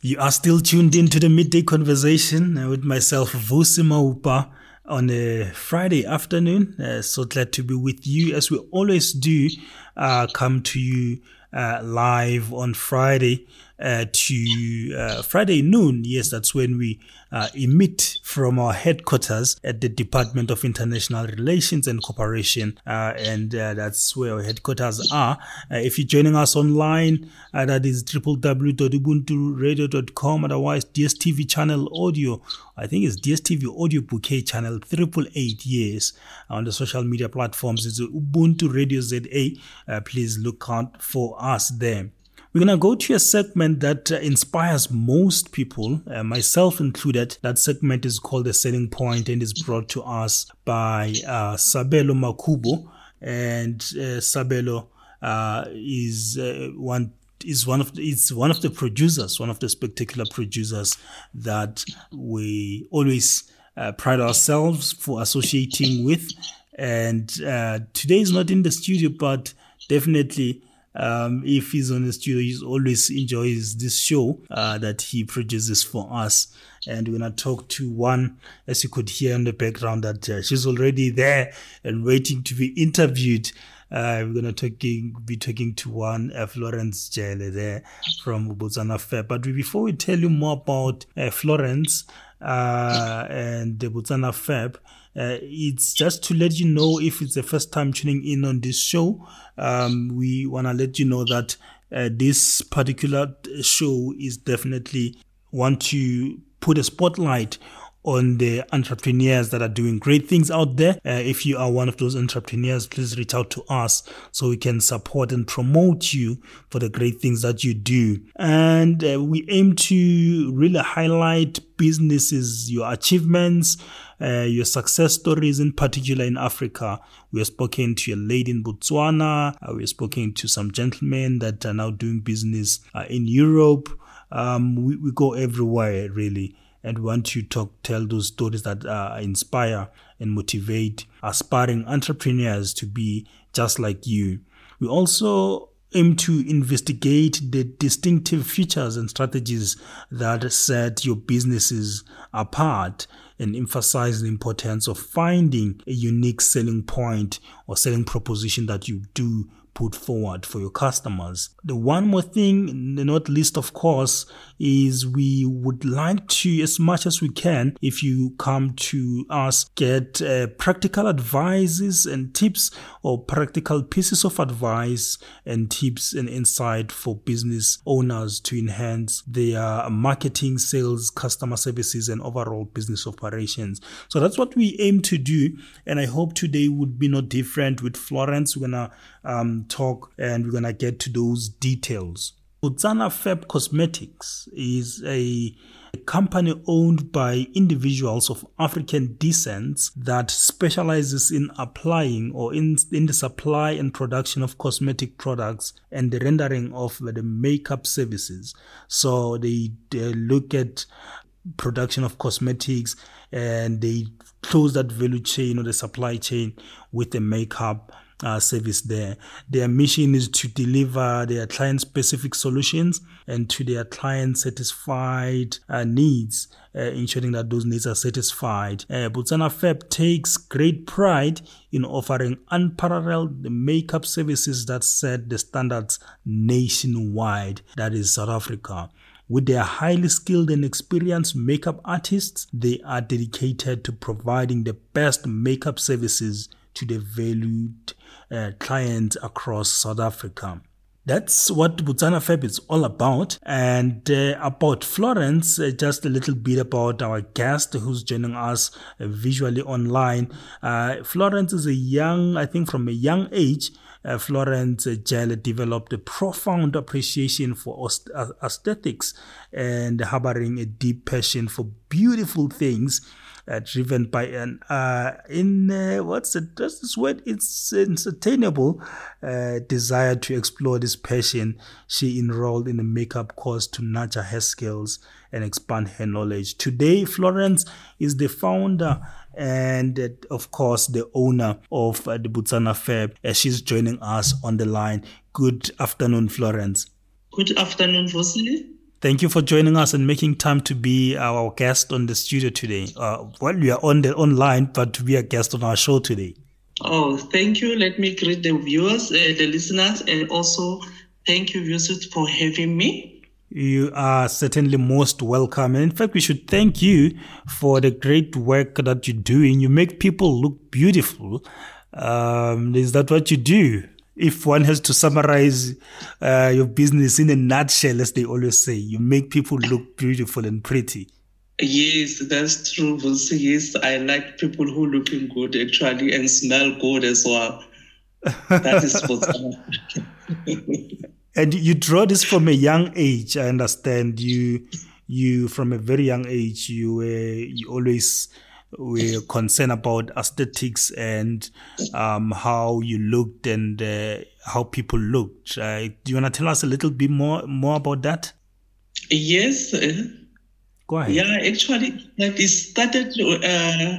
You are still tuned into the midday conversation uh, with myself, Vusi Maupa, on a Friday afternoon. Uh, so glad to be with you as we always do. Uh, come to you uh, live on Friday uh, to uh, Friday noon. Yes, that's when we uh, emit from our headquarters at the Department of International Relations and Cooperation, uh, and uh, that's where our headquarters are. If you're joining us online, that is www.ubunturadio.com. Otherwise, DSTV channel audio. I think it's DSTV audio bouquet channel triple eight years on the social media platforms. It's Ubuntu Radio ZA. please look out for us there. We're going to go to a segment that uh, inspires most people, uh, myself included. That segment is called The Selling Point and is brought to us by uh, Sabelo Makubo. And uh, Sabelo uh, is uh, one is one of the, it's one of the producers, one of the spectacular producers that we always pride ourselves for associating with. And today is not in the studio, but definitely um, if he's on the studio, he always enjoys this show uh, that he produces for us. And we're gonna talk to one, as you could hear in the background, that uh, she's already there and waiting to be interviewed. Uh, we're gonna talking, be talking to one uh, Florence Jele there from Botswana Fair. But before we tell you more about uh, Florence uh, and the Botswana Fab, uh, it's just to let you know if it's the first time tuning in on this show. Um, we want to let you know that uh, this particular show is definitely want to put a spotlight on the entrepreneurs that are doing great things out there. Uh, if you are one of those entrepreneurs, please reach out to us so we can support and promote you for the great things that you do. And uh, we aim to really highlight businesses, your achievements, uh, your success stories, in particular in Africa. We have spoken to a lady in Botswana. Uh, we have spoken to some gentlemen that are now doing business uh, in Europe. Um, we, we go everywhere, really and want to talk tell those stories that uh, inspire and motivate aspiring entrepreneurs to be just like you. We also aim to investigate the distinctive features and strategies that set your businesses apart and emphasize the importance of finding a unique selling point or selling proposition that you do put forward for your customers. The one more thing, not least of course, is we would like to, as much as we can, if you come to us, get uh, practical advices and tips or practical pieces of advice and tips and insight for business owners to enhance their marketing, sales, customer services, and overall business operations. So that's what we aim to do. And I hope today would be no different with Florence. We're going to um, talk and we're going to get to those details. Botswana Fab Cosmetics is a company owned by individuals of African descent that specializes in applying or in, in the supply and production of cosmetic products and the rendering of the makeup services. So they, they look at production of cosmetics and they close that value chain or the supply chain with the makeup uh, service there. Their mission is to deliver their client specific solutions and to their client satisfied uh, needs, uh, ensuring that those needs are satisfied. Uh, Botswana Fab takes great pride in offering unparalleled makeup services that set the standards nationwide, that is South Africa. With their highly skilled and experienced makeup artists, they are dedicated to providing the best makeup services to the valued uh, clients across South Africa. That's what Botswana Fab is all about. And uh, about Florence, uh, just a little bit about our guest who's joining us uh, visually online. Uh, Florence is a young, I think from a young age, uh, Florence Jele developed a profound appreciation for aesthetics and harboring a deep passion for beautiful things uh, driven by an uh, in uh, what's it? Does this word? It's insatiable uh, desire to explore this passion. She enrolled in a makeup course to nurture her skills and expand her knowledge. Today, Florence is the founder and uh, of course the owner of uh, the Botswana Fab. she's joining us on the line. Good afternoon, Florence. Good afternoon, Vusi. Thank you for joining us and making time to be our guest on the studio today. Uh, well, we are on the online, but to be a guest on our show today. Oh, thank you. Let me greet the viewers, uh, the listeners, and also thank you, viewers, for having me. You are certainly most welcome. And in fact, we should thank you for the great work that you're doing. You make people look beautiful. Um, is that what you do? If one has to summarize uh, your business in a nutshell, as they always say, you make people look beautiful and pretty. Yes, that's true. Yes, I like people who looking good actually and smell good as well. That is what. and you draw this from a young age. I understand you. You from a very young age, you were you always were concerned about aesthetics and um, how you looked and uh, how people looked. Uh, do you want to tell us a little bit more more about that? Yes. Go ahead. Yeah, actually, like it started uh,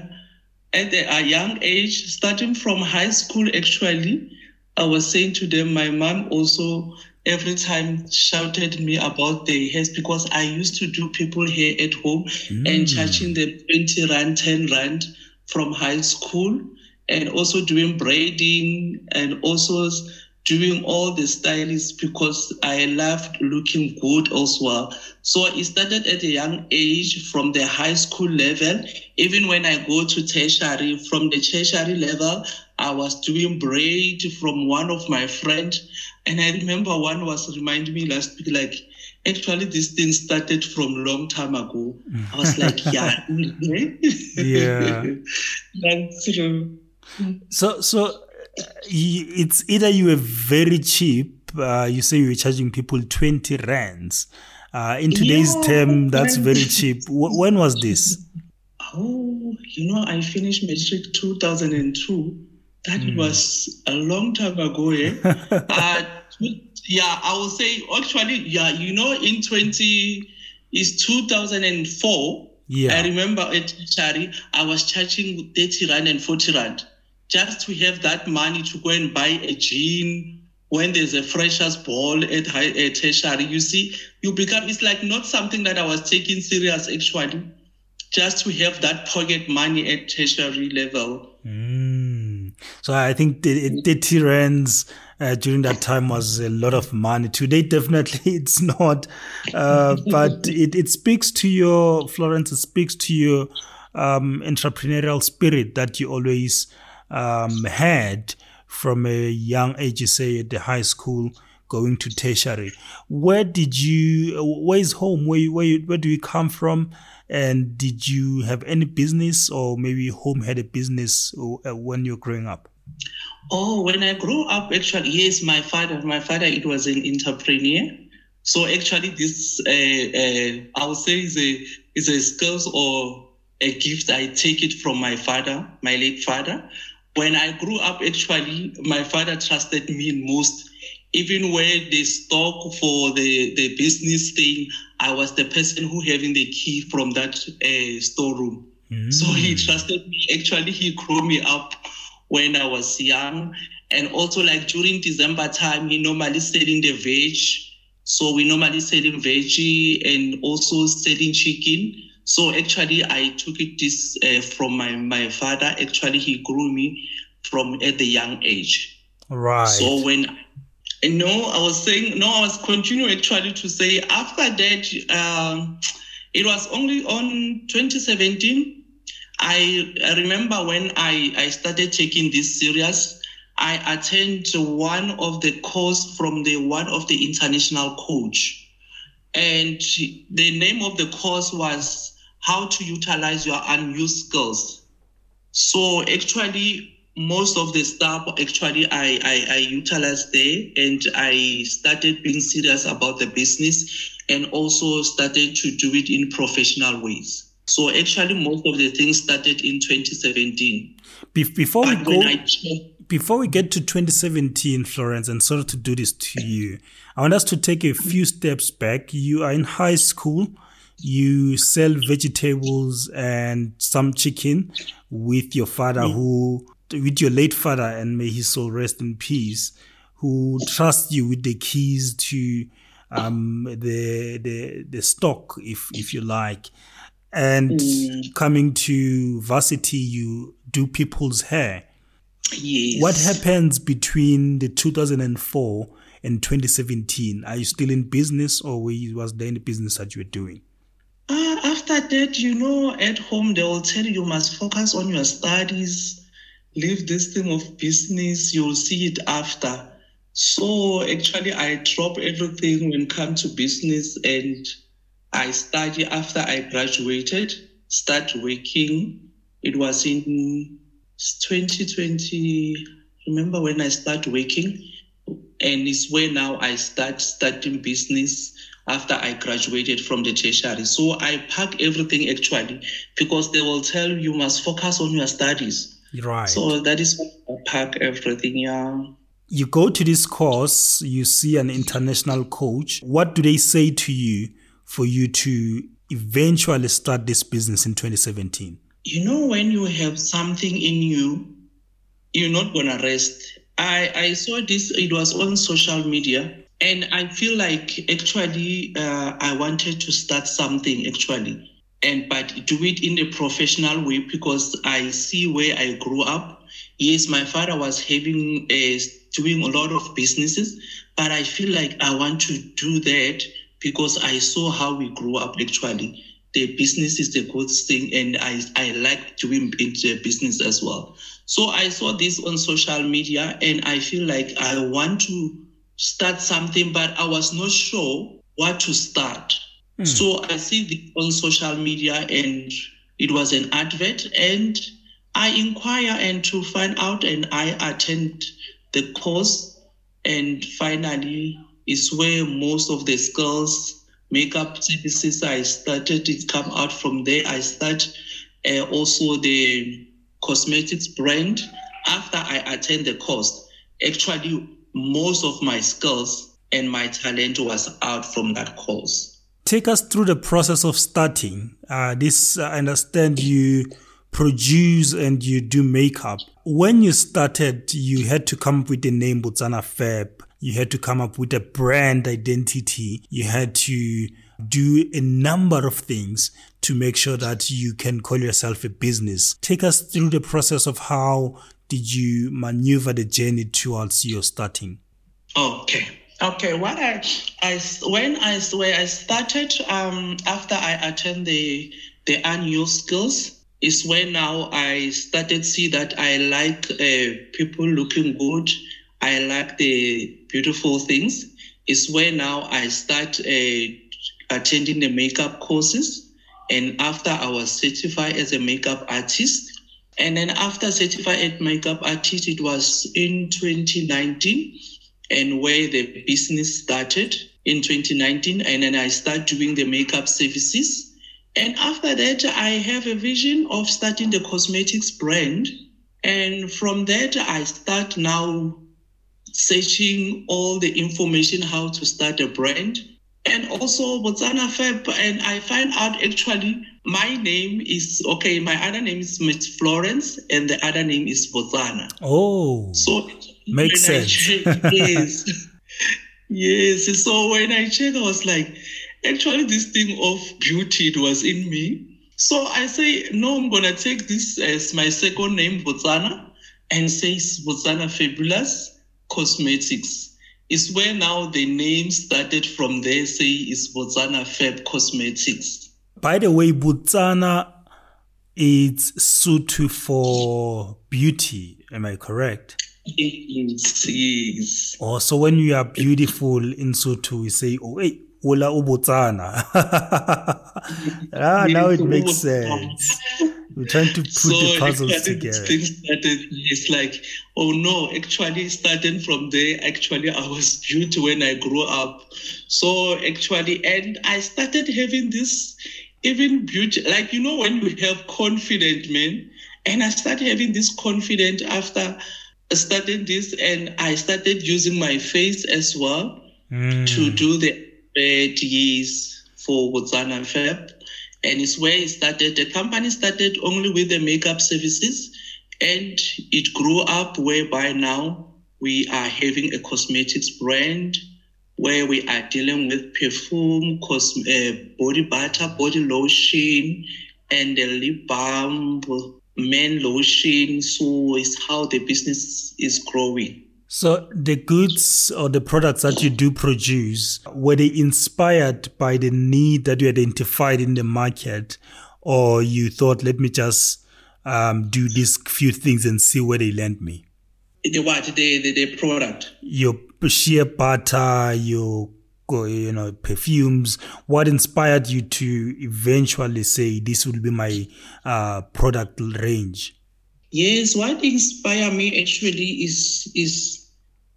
at a young age, starting from high school. Actually, I was saying to them, my mom also every time shouted me about the hairs because I used to do people hair at home mm. and charging them 20 rand, 10 rand from high school and also doing braiding and also doing all the stylists because I loved looking good as well. So it started at a young age from the high school level. Even when I go to tertiary, from the tertiary level, I was doing braid from one of my friends. And I remember one was reminding me last week, like, actually this thing started from long time ago. I was like, yeah. yeah. That's true. So, so it's either you were very cheap, uh, you say you were charging people 20 rands. Uh, in today's yeah, term, that's very cheap. When was this? Oh, you know, I finished matric 2002. That mm. was a long time ago, eh? uh, yeah, I will say actually, yeah, you know, in 20 is 2004. Yeah. I remember at Chari, I was charging 30 rand and 40 rand just to have that money to go and buy a gin when there's a freshers ball at high at tertiary. You see, you become it's like not something that I was taking serious actually, just to have that pocket money at tertiary level. Mm. So I think the, the Tyrants uh, during that time was a lot of money. Today, definitely it's not, uh, but it, it speaks to your Florence. It speaks to your um, entrepreneurial spirit that you always um, had from a young age, you say at the high school, going to tertiary. Where did you? Where is home? Where where where do you come from? And did you have any business, or maybe home had a business uh, when you were growing up? Oh, when I grew up, actually, yes, my father, my father, it was an entrepreneur. So actually, this uh, uh, I would say is a is a skills or a gift. I take it from my father, my late father. When I grew up, actually, my father trusted me most. Even when they stock for the, the business thing, I was the person who having the key from that uh, storeroom. Mm. So he trusted me. Actually, he grew me up when I was young. And also like during December time, we normally selling the veg. So we normally selling veggie and also selling chicken. So actually, I took it this uh, from my my father. Actually, he grew me from at the young age. Right. So when you know, I was saying no, I was continuing actually to say after that, um, it was only on 2017. I, remember when I, I started taking this serious. I attended one of the course from the one of the international coach, and the name of the course was how to utilize your unused skills. So actually, most of the stuff actually I, I, I utilized there and I started being serious about the business and also started to do it in professional ways. So actually most of the things started in 2017. Be- before but we go, I, before we get to 2017, Florence, and sorry to do this to you, I want us to take a few steps back. You are in high school you sell vegetables and some chicken with your father mm. who with your late father and may his soul rest in peace who trusts you with the keys to um, the the the stock, if if you like, and mm. coming to varsity, you do people's hair. Yes. What happens between the 2004 and 2017? Are you still in business, or was there any business that you were doing? Uh, after that, you know, at home they will tell you you must focus on your studies, leave this thing of business. You'll see it after. So actually, I drop everything when come to business, and I study after I graduated. Start working. It was in 2020. Remember when I start working, and it's where now I start starting business after I graduated from the tertiary. So I pack everything actually because they will tell you, you must focus on your studies. Right. So that is I pack everything, yeah. You go to this course, you see an international coach. What do they say to you for you to eventually start this business in 2017? You know, when you have something in you, you're not gonna rest. I, I saw this, it was on social media and I feel like actually uh, I wanted to start something actually, and but do it in a professional way because I see where I grew up. Yes, my father was having a, uh, doing a lot of businesses, but I feel like I want to do that because I saw how we grew up actually. The business is the good thing, and I, I like doing into the business as well. So I saw this on social media, and I feel like I want to start something, but I was not sure what to start. Mm. So I see this on social media and it was an advert and I inquire and to find out and I attend the course and finally is where most of the skills makeup services I started it come out from there. I start uh, also the cosmetics brand after I attend the course. Actually, most of my skills and my talent was out from that course. Take us through the process of starting. Uh, this, I understand you produce and you do makeup. When you started, you had to come up with the name Botsana Fab. You had to come up with a brand identity. You had to do a number of things to make sure that you can call yourself a business. Take us through the process of how did you maneuver the journey towards your starting? Okay. Okay, what I, I when I where I started um, after I attend the the annual skills is when now I started see that I like uh, people looking good. I like the beautiful things. Is where now I start uh, attending the makeup courses, and after I was certified as a makeup artist, and then after certified as makeup artist, it was in 2019 and where the business started in 2019. And then I start doing the makeup services. And after that, I have a vision of starting the cosmetics brand. And from that, I start now searching all the information how to start a brand and also Botsana Fab. And I find out actually my name is okay. My other name is Miss Florence, and the other name is Botsana. Oh, so makes sense. Check, yes, yes. So when I checked, I was like, actually, this thing of beauty it was in me. So I say, no, I'm gonna take this as my second name, Botsana, and say Botsana Fabulous Cosmetics is where now the name started from there, say is Botsana Fab Cosmetics. By the way, Botsana is Sotho for beauty. Am I correct? Yes, yes. Oh, so when you are beautiful in Sotho, we say, oh, hey, Ola Ubotsana. ah, now it makes sense. We're trying to put so the puzzles together. Things started, it's like, oh no, actually starting from there, actually I was beauty when I grew up. So actually, and I started having this even beauty, like, you know, when you have confident men, and I started having this confident after starting this, and I started using my face as well mm. to do the bad years for Botsana Fab and it's where it started. The company started only with the makeup services, and it grew up whereby now we are having a cosmetics brand where we are dealing with perfume, cos- uh, body butter, body lotion, and the lip balm, men lotion. So it's how the business is growing. So the goods or the products that you do produce, were they inspired by the need that you identified in the market, or you thought, let me just um, do these few things and see where they land me? The what? The, the, the product. Your shea butter, your you know perfumes. What inspired you to eventually say this will be my uh, product range? Yes, what inspired me actually is is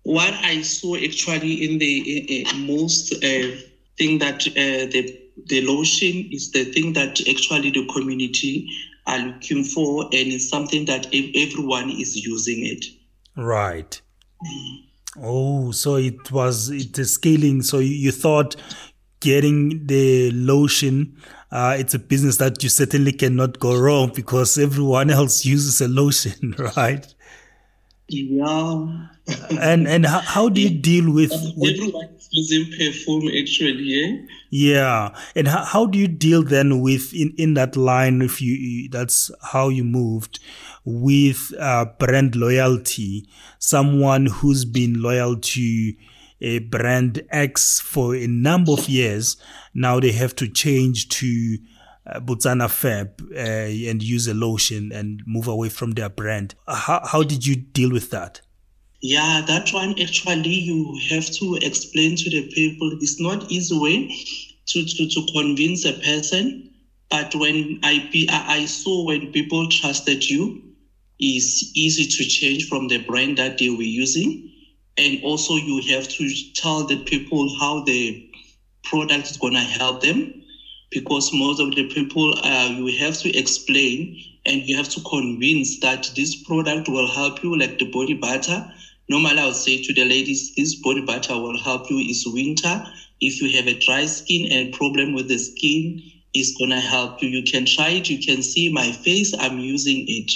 what I saw actually in the uh, most uh, thing that uh, the the lotion is the thing that actually the community are looking for, and it's something that everyone is using it. Right. Oh, so it was it is scaling. So you thought getting the lotion uh, it's a business that you certainly cannot go wrong because everyone else uses a lotion, right? Yeah. and and how, how do you deal with, with everyone using perfume actually? Yeah. Yeah, and how, how do you deal then with in in that line? If you that's how you moved with uh, brand loyalty, someone who's been loyal to a brand X for a number of years, now they have to change to uh, Botsana Fab uh, and use a lotion and move away from their brand. How, how did you deal with that? Yeah, that one actually you have to explain to the people. It's not easy way to, to, to convince a person. But when I, I saw when people trusted you, it's easy to change from the brand that they were using. And also you have to tell the people how the product is going to help them because most of the people uh, you have to explain and you have to convince that this product will help you like the body butter. Normally i would say to the ladies this body butter will help you is winter. If you have a dry skin and problem with the skin it's gonna help you. You can try it. You can see my face. I'm using it.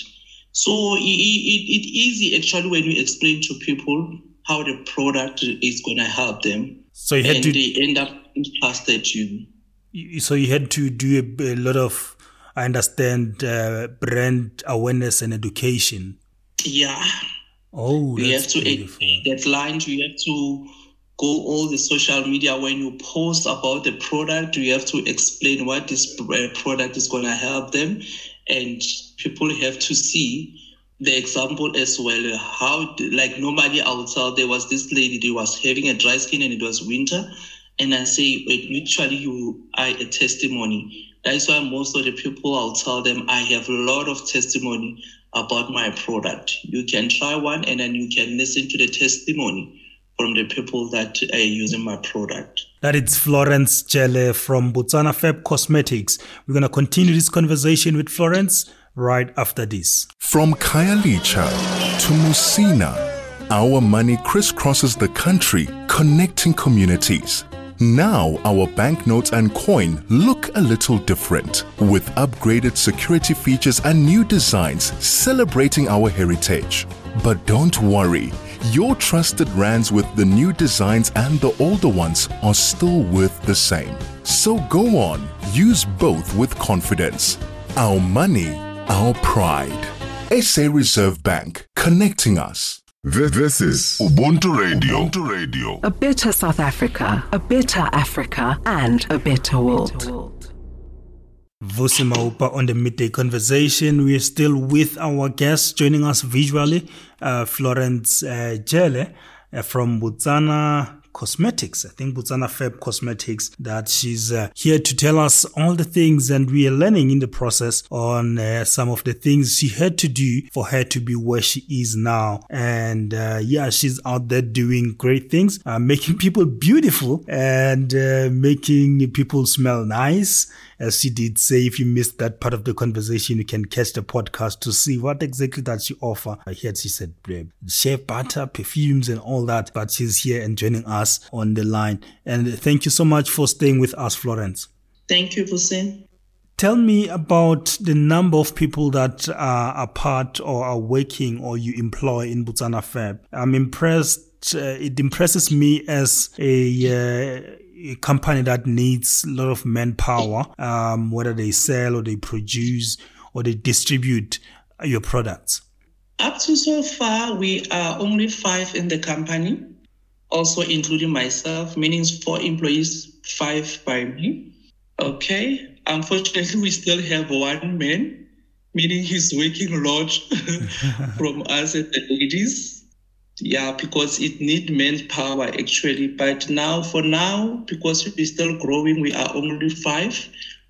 So it, it, it easy actually when you explain to people how the product is gonna help them. So you had and to they end up interested you. So you had to do a, a lot of i understand uh, brand awareness and education. Yeah. Oh you have to that line you have to go all the social media. When you post about the product you have to explain what this uh, product is going to help them. And people have to see the example as well how like normally i would tell there was this lady that was having a dry skin and it was winter and I say, literally, you are a testimony. That's why most of the people I'll tell them I have a lot of testimony about my product. You can try one and then you can listen to the testimony from the people that are using my product. That is Florence Jele from Botsana Fab Cosmetics. We're going to continue this conversation with Florence right after this. From Khayelitsha to Musina, our money crisscrosses the country, connecting communities. Now our banknotes and coin look a little different with upgraded security features and new designs celebrating our heritage. But don't worry, your trusted rands with the new designs and the older ones are still worth the same. So go on, use both with confidence. Our money, our pride. SA Reserve Bank, connecting us. This is Ubuntu Radio. Ubuntu Radio. A better South Africa, a better Africa, and a better world. Vusi Maupa on the midday conversation. We are still with our guests joining us visually, uh, Florence uh, Jele uh, from Botsana Cosmetics. I think Botsana Fab Cosmetics that she's uh, here to tell us all the things and we are learning in the process on uh, some of the things she had to do for her to be where she is now. And uh, yeah, she's out there doing great things, uh, making people beautiful and uh, making people smell nice as she did say, if you missed that part of the conversation, you can catch the podcast to see what exactly that she offer. Here she said shea butter, perfumes, and all that. But she's here and joining us on the line. And thank you so much for staying with us, Florence. Thank you, Hussein. Tell me about the number of people that are, a part or are working or you employ in Botsana Fab. I'm impressed uh, it impresses me as a, uh, a, company that needs a lot of manpower, um, whether they sell or they produce or they distribute your products. Up to so far, we are only five in the company, also including myself, meaning four employees, five by me. Okay. Unfortunately, we still have one man, meaning he's working lot from us and the ladies. Yeah, because it need manpower actually. But now, for now, because we're still growing, we are only five.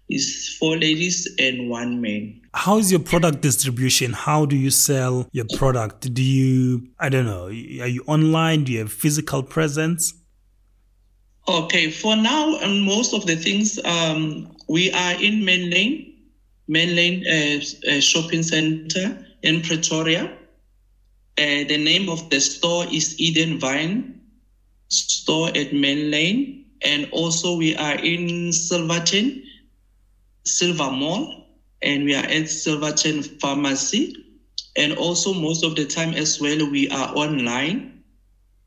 It's four ladies and one man. How is your product distribution? How do you sell your product? Do you, I don't know, are you online? Do you have physical presence? Okay, for now, and most of the things, um, we are in Menlyn, Main Lane uh, uh, Shopping Center in Pretoria. Uh, the name of the store is Eden Vine Store at Menlyn. And also, we are in Silverton, Silver Mall and we are at Silverton Pharmacy. And also, most of the time as well, we are online,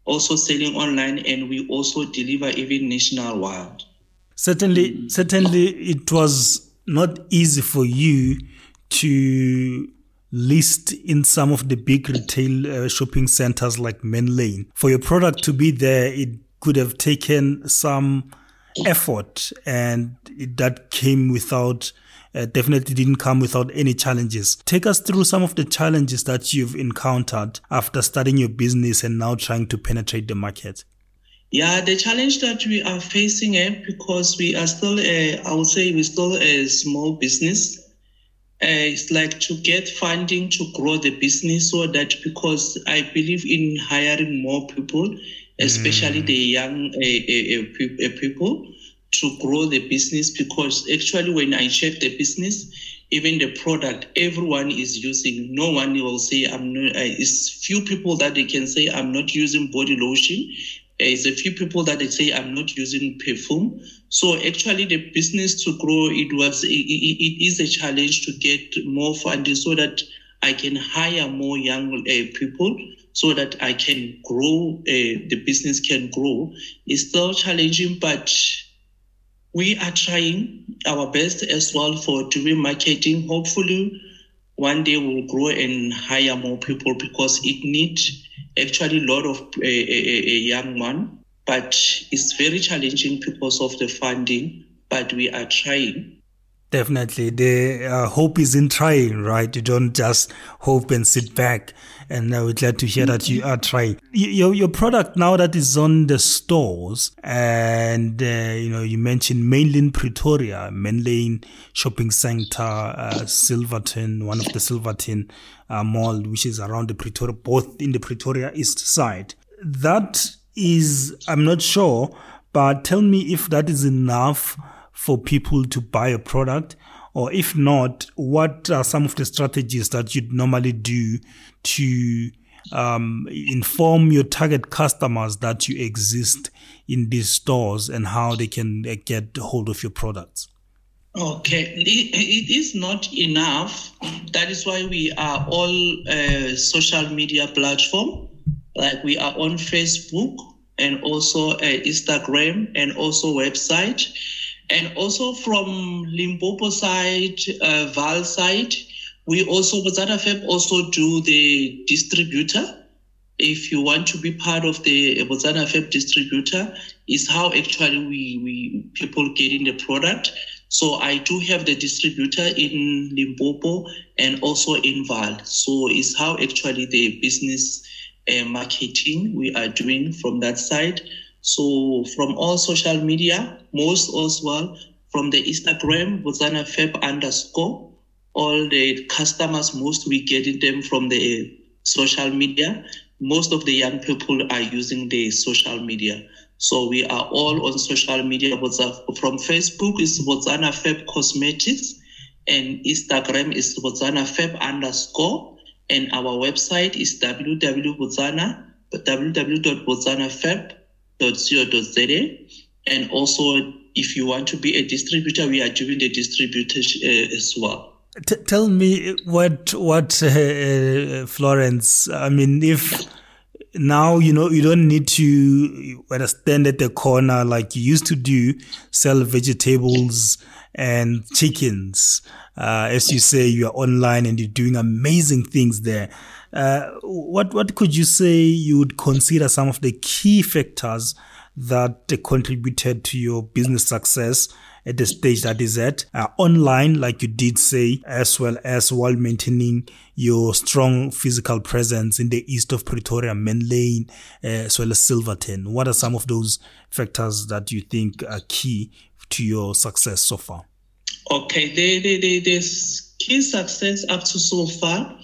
also selling online, and we also deliver even nationwide. Certainly, certainly, it was not easy for you to list in some of the big retail uh, shopping centers like Menlyn. For your product to be there, it could have taken some effort, and it, that came without uh, definitely didn't come without any challenges. Take us through some of the challenges that you've encountered after starting your business and now trying to penetrate the market. Yeah, the challenge that we are facing, eh, because we are still, a, I would say, we're still a small business. Uh, it's like to get funding to grow the business so that because I believe in hiring more people, especially mm. the young uh, uh, people to grow the business because actually when I check the business, even the product everyone is using, no one will say I'm not. Uh, it's few people that they can say I'm not using body lotion. Uh, it's a few people that they say I'm not using perfume. So actually, the business to grow it was it, it is a challenge to get more funding so that I can hire more young uh, people so that I can grow. Uh, the business can grow. It's still challenging, but we are trying our best as well for doing marketing. Hopefully, one day we'll grow and hire more people because it needs actually a lot of a, a, a young man, but it's very challenging because of the funding. But we are trying. Definitely. The uh, hope is in trying, right? You don't just hope and sit back. And uh, we're glad to hear that you are trying. Your, your product now that is on the stores, and, uh, you know, you mentioned Menlyn Pretoria, Menlyn Shopping Center, uh, Silverton, one of the Silverton uh, mall, which is around the Pretoria, both in the Pretoria East side. That is, I'm not sure, but tell me if that is enough for people to buy a product? Or if not, what are some of the strategies that you'd normally do to um, inform your target customers that you exist in these stores and how they can uh, get hold of your products? Okay, it, it is not enough. That is why we are all uh, social media platform. Like we are on Facebook and also uh, Instagram and also website and also from Limpopo side, uh, Vaal side, we also, Botswana FEP also do the distributor. If you want to be part of the Botswana FEP distributor, is how actually we, we people getting the product. So I do have the distributor in Limpopo and also in Vaal. So it's how actually the business uh, marketing we are doing from that side. So from all social media, most as well from the Instagram, Botswana Feb underscore, all the customers, most we getting them from the social media. Most of the young people are using the social media. So we are all on social media. From Facebook is Botswana Feb Cosmetics and Instagram is Botswana Feb underscore. And our website is www.botswana, www.botsanafeb.com co.za. And also, if you want to be a distributor, we are doing the distributor uh, as well. T- tell me what what uh, uh, Florence. I mean, if now you know you don't need to stand at the corner like you used to do, sell vegetables and chickens. Uh, as you say, you are online and you're doing amazing things there. Uh, what what could you say you would consider some of the key factors that contributed to your business success at the stage that is at uh, online, like you did say, as well as while maintaining your strong physical presence in the east of Pretoria, Menlyn, uh, as well as Silverton. What are some of those factors that you think are key to your success so far? Okay, the, the, the, the key success up to so far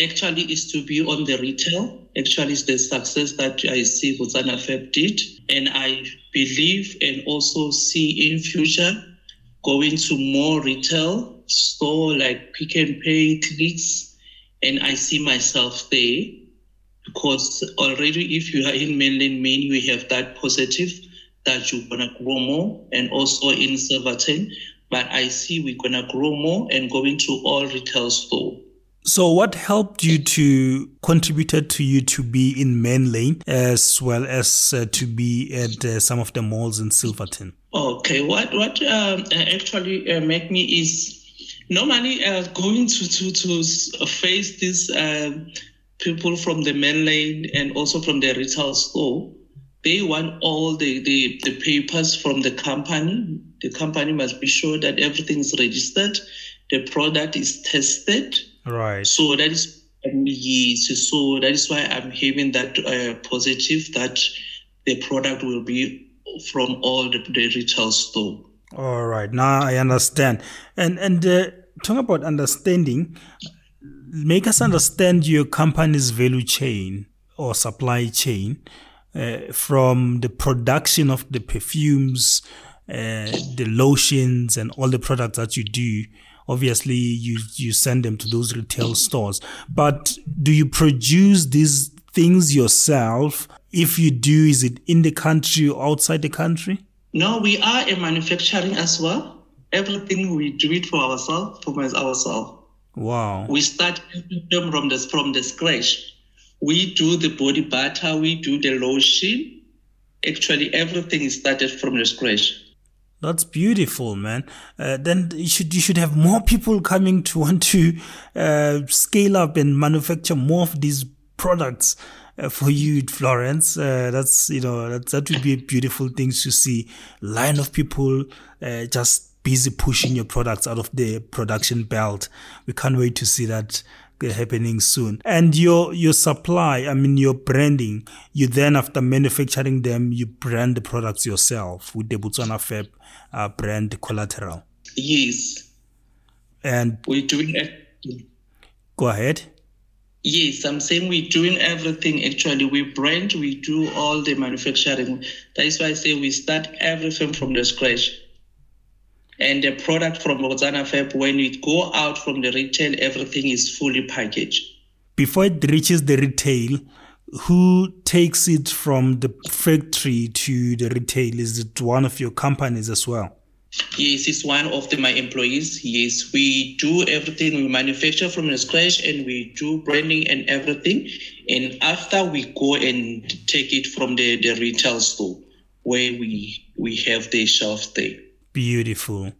actually is to be on the retail. Actually, is the success that I see Botswana Fab did. And I believe and also see in future going to more retail store like Pick and Pay, Clicks, and I see myself there because already if you are in Menlyn Maine, you have that positive that you're gonna grow more and also in Silverton. But I see we're gonna grow more and going to all retail store. So, what helped you to contributed to you to be in Menlyn as well as uh, to be at uh, some of the malls in Silverton? Okay, what what um, actually uh, make me is normally uh, going to to to face these um, people from the Menlyn and also from the retail store. They want all the, the, the papers from the company. The company must be sure that everything is registered, the product is tested, Right. So that is yes. So that is why I'm having that uh, positive that the product will be from all the, the retail store. All right. Now I understand. And and uh, talk about understanding. Make us understand your company's value chain or supply chain uh, from the production of the perfumes, uh, the lotions, and all the products that you do obviously you you send them to those retail stores. But do you produce these things yourself? If you do is it in the country or outside the country? No we are a manufacturing as well. Everything we do it for ourselves for ourselves. Wow. We start them from the from the scratch we do the body butter we do the lotion actually everything is started from the scratch that's beautiful, man. Uh, then you should you should have more people coming to want to uh, scale up and manufacture more of these products uh, for you, Florence. Uh, that's you know that that would be a beautiful thing to see. Line of people uh, just busy pushing your products out of the production belt. We can't wait to see that happening soon. And your your supply, I mean your branding, you then after manufacturing them, you brand the products yourself with the Botswana Fab uh, brand collateral. Yes. And we're doing it. Go ahead. Yes, I'm saying we're doing everything actually. We brand, we do all the manufacturing. That is why I say we start everything from the scratch and the product from Botswana Fab, when it go out from the retail, everything is fully packaged. Before it reaches the retail, who takes it from the factory to the retail? Is it one of your companies as well? Yes, it's one of the, my employees. Yes, we do everything. We manufacture from the scratch and we do branding and everything. And after we go and take it from the, the retail store where we we have the shelf there. Beautiful.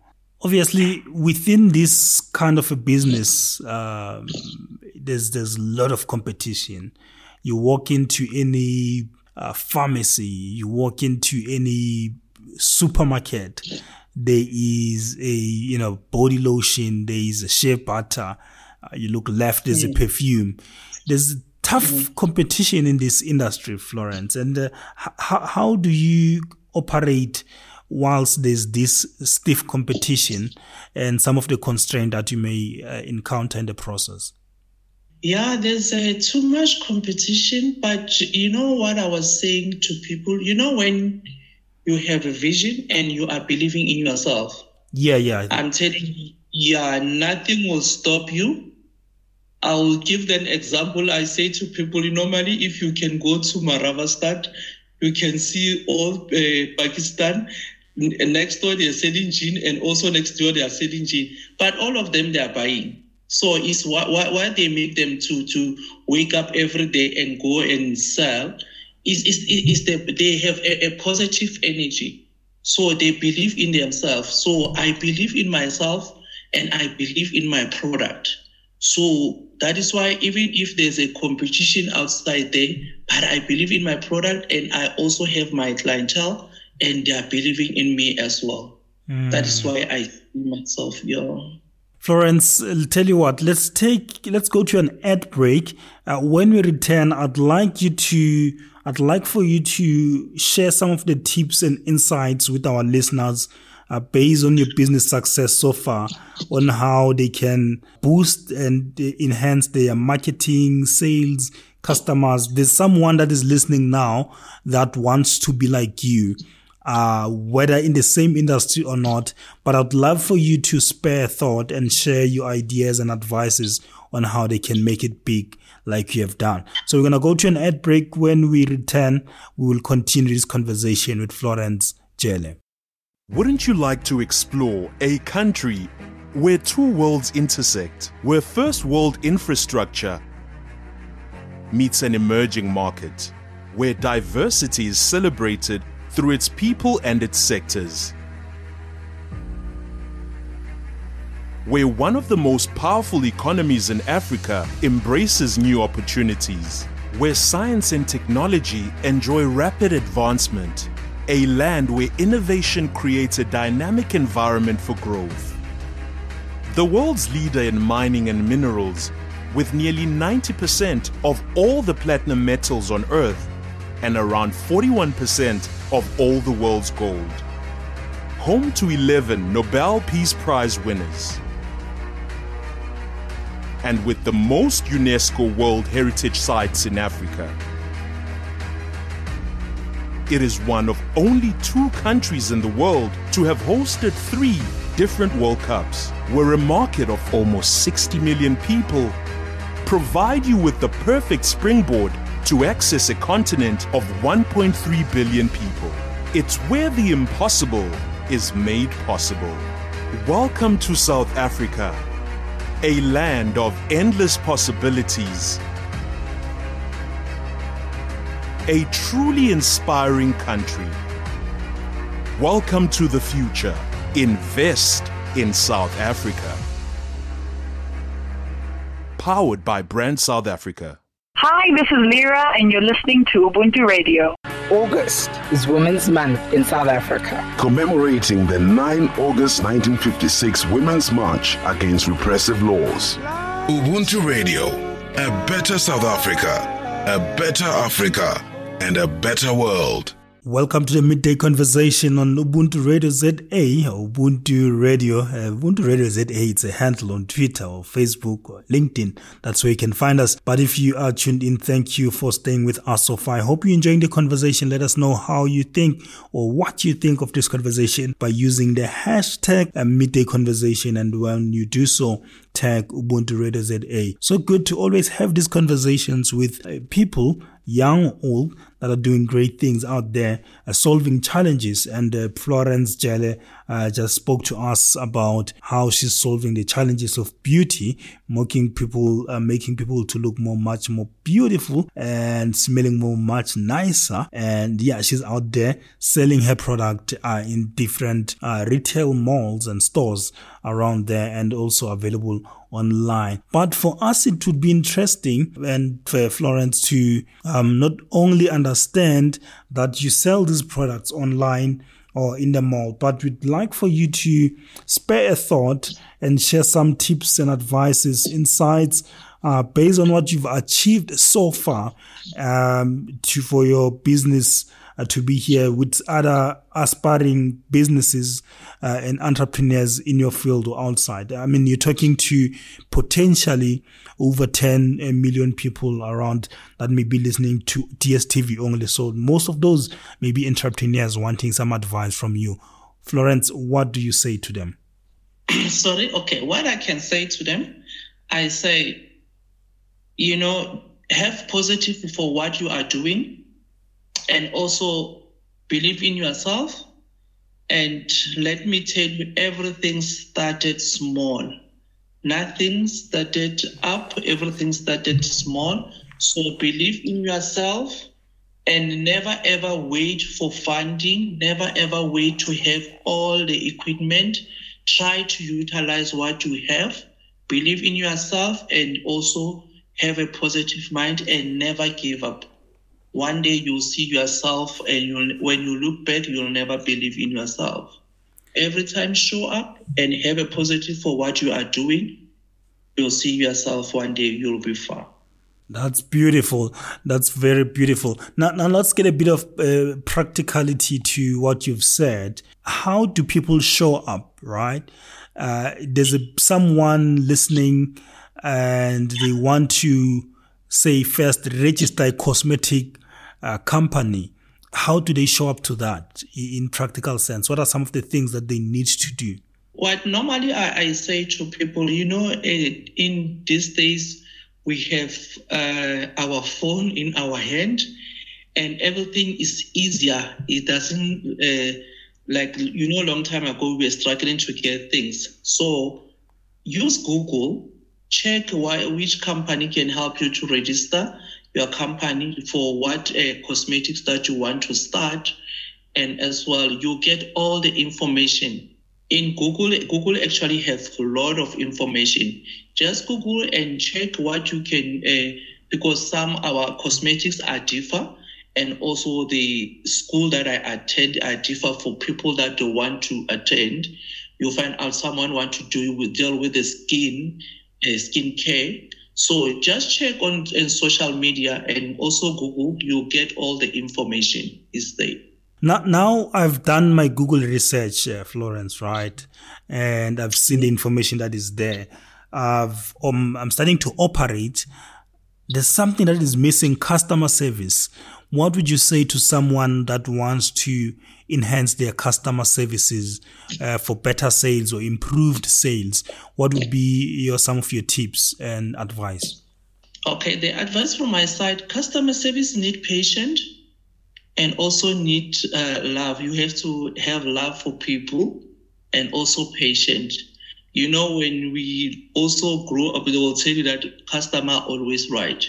Obviously, within this kind of a business, um, there's there's a lot of competition. You walk into any uh, pharmacy, you walk into any supermarket, there is a you know body lotion, there is a shea butter. Uh, you look left, there's mm. a perfume. There's tough mm. competition in this industry, Florence. And uh, h- how do you operate? Whilst there's this stiff competition and some of the constraint that you may uh, encounter in the process? Yeah, there's uh, too much competition, but you know what I was saying to people? You know, when you have a vision and you are believing in yourself. Yeah, yeah. I'm telling you, yeah, nothing will stop you. I'll give them example. I say to people, normally, if you can go to Marabastad, you can see all uh, Pakistan next door they are selling gin and also next door they are selling gin but all of them they are buying So it's why, what, what they make them to to wake up every day and go and sell is is, is that they have a, a positive energy. So they believe in themselves. So I believe in myself and I believe in my product. So that is why even if there's a competition outside there, but I believe in my product and I also have my clientele and they are believing in me as well. Mm. That is why I see myself, yeah. Florence, I'll tell you what, let's take, let's go to an ad break. Uh, when we return, I'd like you to, I'd like for you to share some of the tips and insights with our listeners uh, based on your business success so far on how they can boost and enhance their marketing, sales, customers. There's someone that is listening now that wants to be like you uh, whether in the same industry or not. But I'd love for you to spare thought and share your ideas and advices on how they can make it big like you have done. So we're going to go to an ad break. When we return, we will continue this conversation with Florence Jele. Wouldn't you like to explore a country where two worlds intersect, where first world infrastructure meets an emerging market, where diversity is celebrated through its people and its sectors. Where one of the most powerful economies in Africa embraces new opportunities, where science and technology enjoy rapid advancement, a land where innovation creates a dynamic environment for growth. The world's leader in mining and minerals, with nearly 90% of all the platinum metals on Earth and around 41% of all the world's gold. Home to 11 Nobel Peace Prize winners. And with the most UNESCO World Heritage Sites in Africa. It is one of only two countries in the world to have hosted three different World Cups, where a market of almost 60 million people provide you with the perfect springboard to access a continent of 1.3 billion people. It's where the impossible is made possible. Welcome to South Africa, a land of endless possibilities. A truly inspiring country. Welcome to the future. Invest in South Africa. Powered by Brand South Africa. Hi, this is Lyra, and you're listening to Ubuntu Radio. August is Women's Month in South Africa. Commemorating the 9 August 1956 Women's March against repressive laws. Ubuntu Radio, a better South Africa, a better Africa, and a better world. Welcome to the midday conversation on Ubuntu Radio ZA, Ubuntu Radio. Uh, Ubuntu Radio ZA, it's a handle on Twitter or Facebook or LinkedIn. That's where you can find us. But if you are tuned in, thank you for staying with us so far. I hope you're enjoying the conversation. Let us know how you think or what you think of this conversation by using the hashtag uh, midday conversation. And when you do so, tag Ubuntu Radio ZA. So good to always have these conversations with uh, people young, old, that are doing great things out there, uh, solving challenges. And uh, Florence Jele uh, just spoke to us about how she's solving the challenges of beauty, making people, uh, making people to look more, much more beautiful and smelling more, much nicer. And yeah, she's out there selling her product uh, in different uh, retail malls and stores around there and also available online. But for us, it would be interesting and for Florence to um, not only understand that you sell these products online or in the mall, but we'd like for you to spare a thought and share some tips and advices, insights uh, based on what you've achieved so far um, to for your business uh, to be here with other aspiring businesses uh, and entrepreneurs in your field or outside. I mean, you're talking to potentially over 10 eh, million people around that may be listening to DSTV only. So most of those may be entrepreneurs wanting some advice from you. Florence, what do you say to them? Sorry, okay. What I can say to them, I say, you know, have positive for what you are doing and also believe in yourself. And let me tell you, everything started small. Nothing started up, everything started small. So believe in yourself and never ever wait for funding, never ever wait to have all the equipment. Try to utilize what you have, believe in yourself, and also have a positive mind and never give up. One day you'll see yourself, and when you look back, you'll never believe in yourself. Every time show up and have a positive for what you are doing, you'll see yourself one day, you'll be far. That's beautiful. That's very beautiful. Now, now let's get a bit of uh, practicality to what you've said. How do people show up, right? Uh, there's a, someone listening and they want to say first register a cosmetic uh, company. How do they show up to that in practical sense? What are some of the things that they need to do? What normally I, I say to people, you know, eh, in these days, we have uh, our phone in our hand and everything is easier. It doesn't, uh, like, you know, a long time ago, we were struggling to get things. So use Google, check why, which company can help you to register your company for what uh, cosmetics that you want to start. And as well, you get all the information in Google, Google actually has a lot of information. Just Google and check what you can, uh, because some our cosmetics are differ, and also the school that I attend are differ for people that don't want to attend. You find out someone want to do with deal with the skin, uh, skin care. So just check on, social media and also Google. You get all the information is there. Now, now I've done my Google research, uh, Florence, right? And I've seen the information that is there. I've, um, I'm starting to operate. There's something that is missing customer service. What would you say to someone that wants to enhance their customer services uh, for better sales or improved sales? What would be your, some of your tips and advice? Okay, the advice from my side customer service need patience and also need uh, love. You have to have love for people and also patient. You know, when we also grow up, they will tell you that customer always right.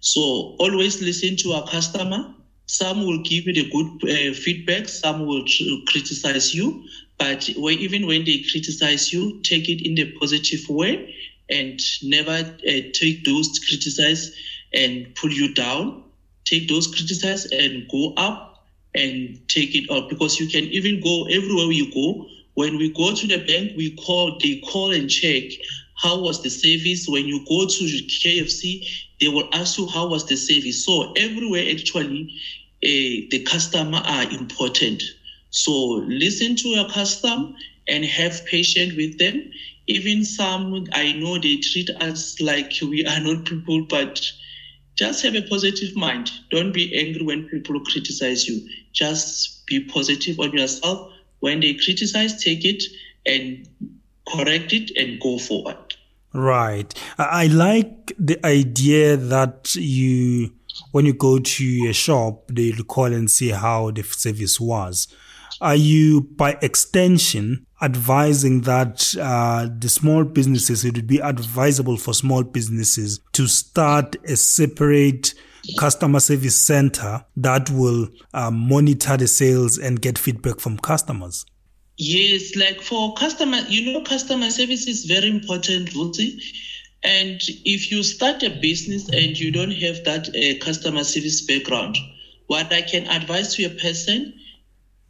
So always listen to our customer. Some will give you the good uh, feedback. Some will criticize you, but even when they criticize you, take it in the positive way and never uh, take those criticize and pull you down take those criticize and go up and take it up because you can even go everywhere you go. When we go to the bank, we call, they call and check how was the service. When you go to KFC, they will ask you how was the service. So everywhere actually, the customer are important. So listen to your customer and have patience with them. Even some, I know they treat us like we are not people, but just have a positive mind. Don't be angry when people criticize you. Just be positive on yourself. When they criticize, take it and correct it and go forward. Right. I like the idea that you, when you go to a shop, they'll call and see how the service was. Are you, by extension, advising that uh, the small businesses, it would be advisable for small businesses to start a separate customer service center that will uh, monitor the sales and get feedback from customers? Yes, like for customer, you know, customer service is very important, Vusi. And if you start a business and you don't have that uh, customer service background, what I can advise to a person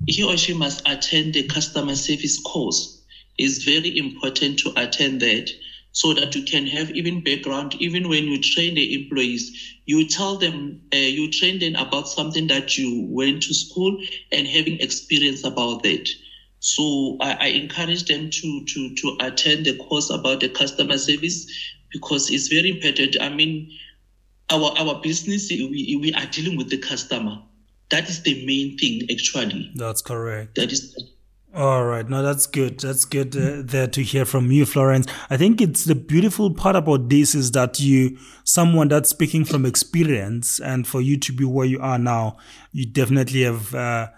he or she must attend the customer service course. It's very important to attend that so that you can have even background, even when you train the employees, you tell them, uh, you train them about something that you went to school and having experience about that. So I, I encourage them to, to, to attend the course about the customer service because it's very important. I mean, our, our business, we, we are dealing with the customer that is the main thing, actually. That's correct. That is. All right. No, that's good. That's good uh, there to hear from you, Florence. I think it's the beautiful part about this is that you, someone that's speaking from experience, and for you to be where you are now, you definitely have uh,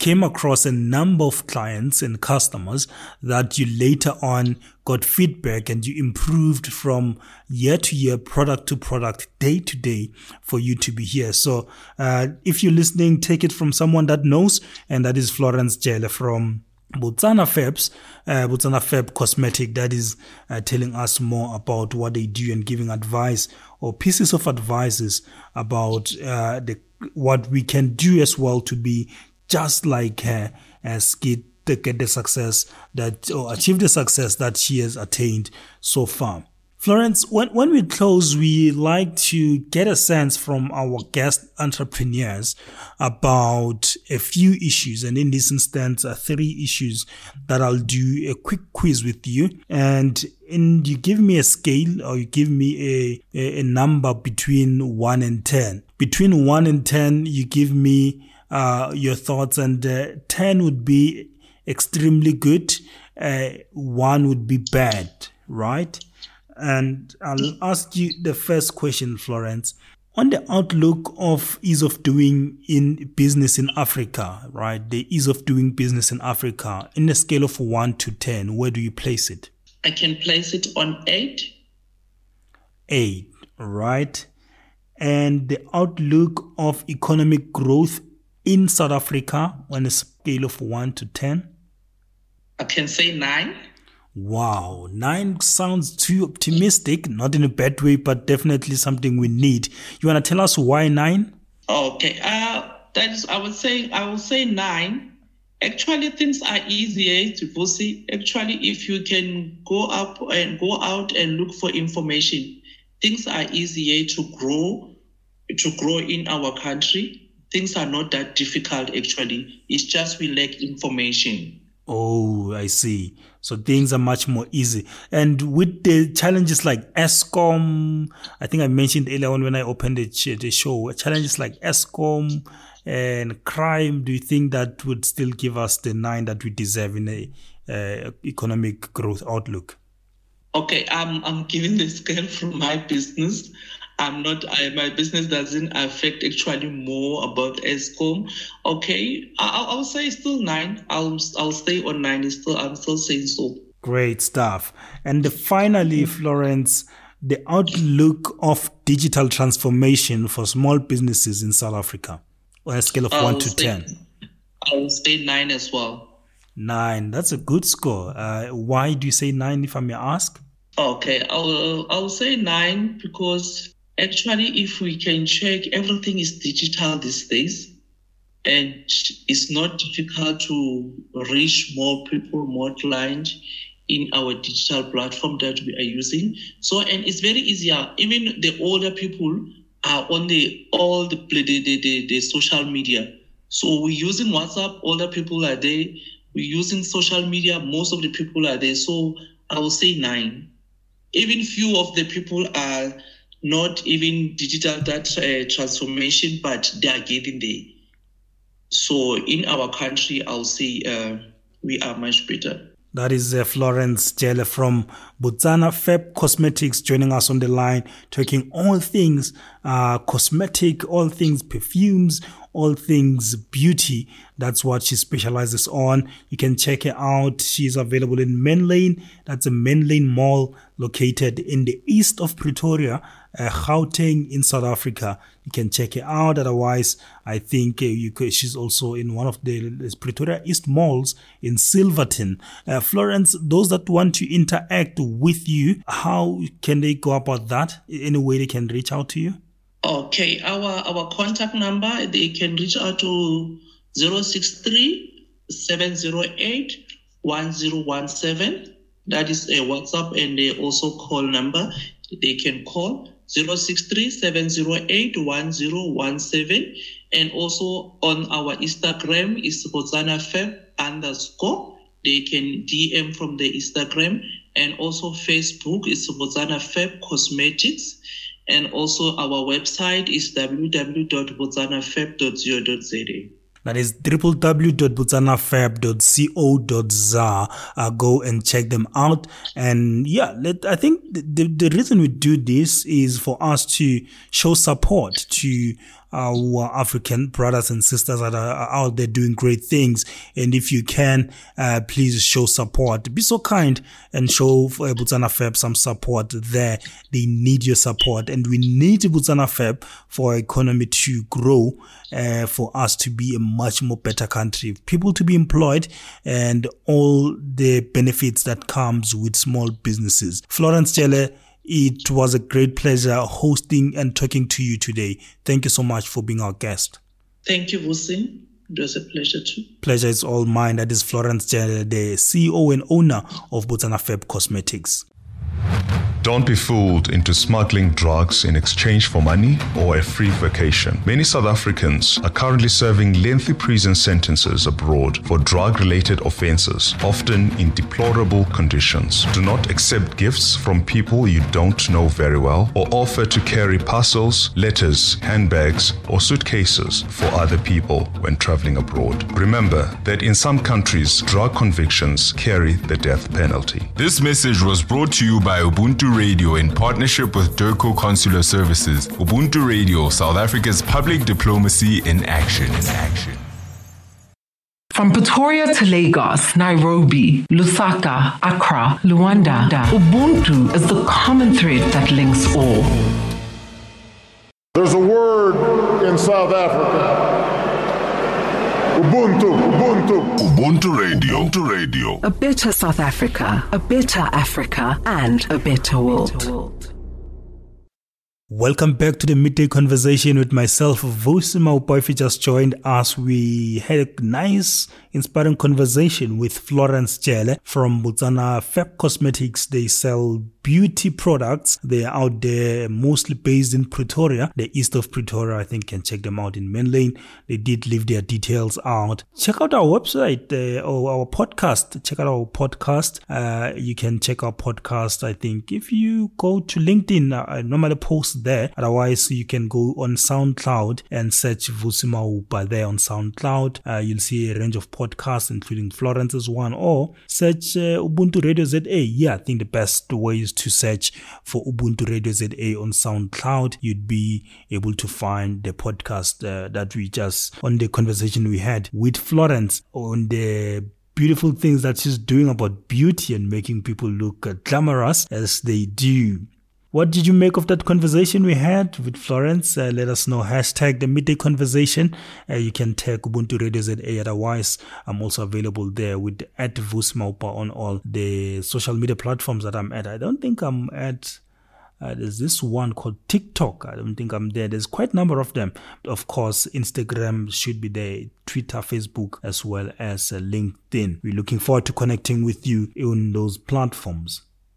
came across a number of clients and customers that you later on got feedback and you improved from year to year, product to product, day to day for you to be here. So, uh, if you're listening, take it from someone that knows, and that is Florence Jele from Botswana Fabs, uh, Botswana Fab Cosmetic, that is uh, telling us more about what they do and giving advice or pieces of advices about uh, the what we can do as well to be just like her as get the, get the success that or achieve the success that she has attained so far. Florence, when, when we close, we like to get a sense from our guest entrepreneurs about a few issues. And in this instance, uh, three issues that I'll do a quick quiz with you. And in, you give me a scale or you give me a, a, a number between one and 10. Between one and 10, you give me uh, your thoughts and uh, 10 would be extremely good. Uh, one would be bad, right? And I'll ask you the first question, Florence. On the outlook of ease of doing in business in Africa, right? The ease of doing business in Africa, in a scale of 1 to 10, where do you place it? I can place it on 8. 8, right? And the outlook of economic growth in South Africa on a scale of 1 to 10? I can say 9. Wow, nine sounds too optimistic, not in a bad way, but definitely something we need. You want to tell us why nine? Okay, uh, that is, I would say, I would say nine. Actually, things are easier to foresee. Actually, if you can go up and go out and look for information, things are easier to grow, to grow in our country. Things are not that difficult, actually. It's just we lack information. Oh, I see. So things are much more easy. And with the challenges like Eskom, I think I mentioned earlier on when I opened the, the show, challenges like Eskom and crime, do you think that would still give us the nine that we deserve in a economic growth outlook? Okay, I'm I'm giving the scale from my business. I'm not, I, my business doesn't affect actually more about Eskom. Okay, I'll, I'll say still nine. I'll, I'll stay on nine. It's still, I'm still saying so. Great stuff. And finally, Florence, the outlook of digital transformation for small businesses in South Africa on a scale of I'll 1 to stay, 10. I'll say nine as well. Nine. That's a good score. Uh, why do you say nine, if I may ask? Okay, I'll, I'll say nine because actually, if we can check, everything is digital these days. And it's not difficult to reach more people, more clients in our digital platform that we are using. So, and it's very easier. Even the older people are on the all the the, the, the, social media. So we're using WhatsApp. Older people are there. We're using social media. Most of the people are there. So I will say nine. Even few of the people are not even digital that uh, transformation, but they are getting there. So in our country, I'll say uh, we are much better. That is uh, Florence Jele from Botswana Fab Cosmetics joining us on the line, talking all things uh, cosmetic, all things perfumes, all things beauty. That's what she specializes on. You can check her out. She's available in Menlyn. That's a Menlyn Mall located in the east of Pretoria, uh, Gauteng in South Africa. You can check her out. Otherwise, I think uh, could, she's also in one of the Pretoria East malls in Silverton. Uh, Florence, those that want to interact with you, how can they go about that? Any way they can reach out to you? Okay, our our contact number they can reach out to 063 708 1017. That is a WhatsApp and they also call number. They can call 063 708 1017. And also on our Instagram is Botswana Fab underscore. They can DM from the Instagram and also Facebook is Botswana Fab Cosmetics. And also our website is www.botswanafab.co.za. That is www.botswanafab.co.za. Uh, go and check them out. And yeah, let, I think the, the reason we do this is for us to show support to our African brothers and sisters that are out there doing great things. And if you can, uh, please show support. Be so kind and show uh, Botswana Fab some support there. They need your support and we need Botswana Fab for economy to grow, uh, for us to be a much more better country, people to be employed and all the benefits that comes with small businesses. Florence Jele, it was a great pleasure hosting and talking to you today. Thank you so much for being our guest. Thank you, Vusi. It was a pleasure too. Pleasure is all mine. That is Florence Jele, the CEO and owner of Botswana Fab Cosmetics. Don't be fooled into smuggling drugs in exchange for money or a free vacation. Many South Africans are currently serving lengthy prison sentences abroad for drug related offenses, often in deplorable conditions. Do not accept gifts from people you don't know very well or offer to carry parcels, letters, handbags, or suitcases for other people when traveling abroad. Remember that in some countries, drug convictions carry the death penalty. This message was brought to you by Ubuntu Radio in partnership with DIRCO Consular Services. Ubuntu Radio, South Africa's public diplomacy in action. In action. From Pretoria to Lagos, Nairobi, Lusaka, Accra, Luanda, Ubuntu is the common thread that links all. There's a word in South Africa. Ubuntu, Ubuntu. Ubuntu Radio. Ubuntu Radio. A better South Africa, a better Africa, and a better world. Welcome back to the midday conversation with myself. If you just joined us, we had a nice, inspiring conversation with Florence Jele from Botswana Fab Cosmetics. They sell beauty products. They are out there mostly based in Pretoria, the east of Pretoria. I think you can check them out in Menlyn. They did leave their details out. Check out our website uh, or our podcast. Check out our podcast. Uh, you can check our podcast. I think if you go to LinkedIn, uh, I normally post there. Otherwise, you can go on SoundCloud and search Vusi Maupa there on SoundCloud. Uh, you'll see a range of podcasts, including Florence's one, or search uh, Ubuntu Radio ZA. Yeah, I think the best way is to search for Ubuntu Radio ZA on SoundCloud. You'd be able to find the podcast uh, that we just on the conversation we had with Florence on the beautiful things that she's doing about beauty and making people look uh, glamorous as they do. What did you make of that conversation we had with Florence? Uh, let us know. Hashtag the midday conversation. Uh, you can tag Ubuntu Radio ZA. Otherwise, I'm also available there with at Vusmaupa on all the social media platforms that I'm at. I don't think I'm at. Uh, there's this one called TikTok. I don't think I'm there. There's quite a number of them. Of course, Instagram should be there, Twitter, Facebook, as well as uh, LinkedIn. We're looking forward to connecting with you on those platforms.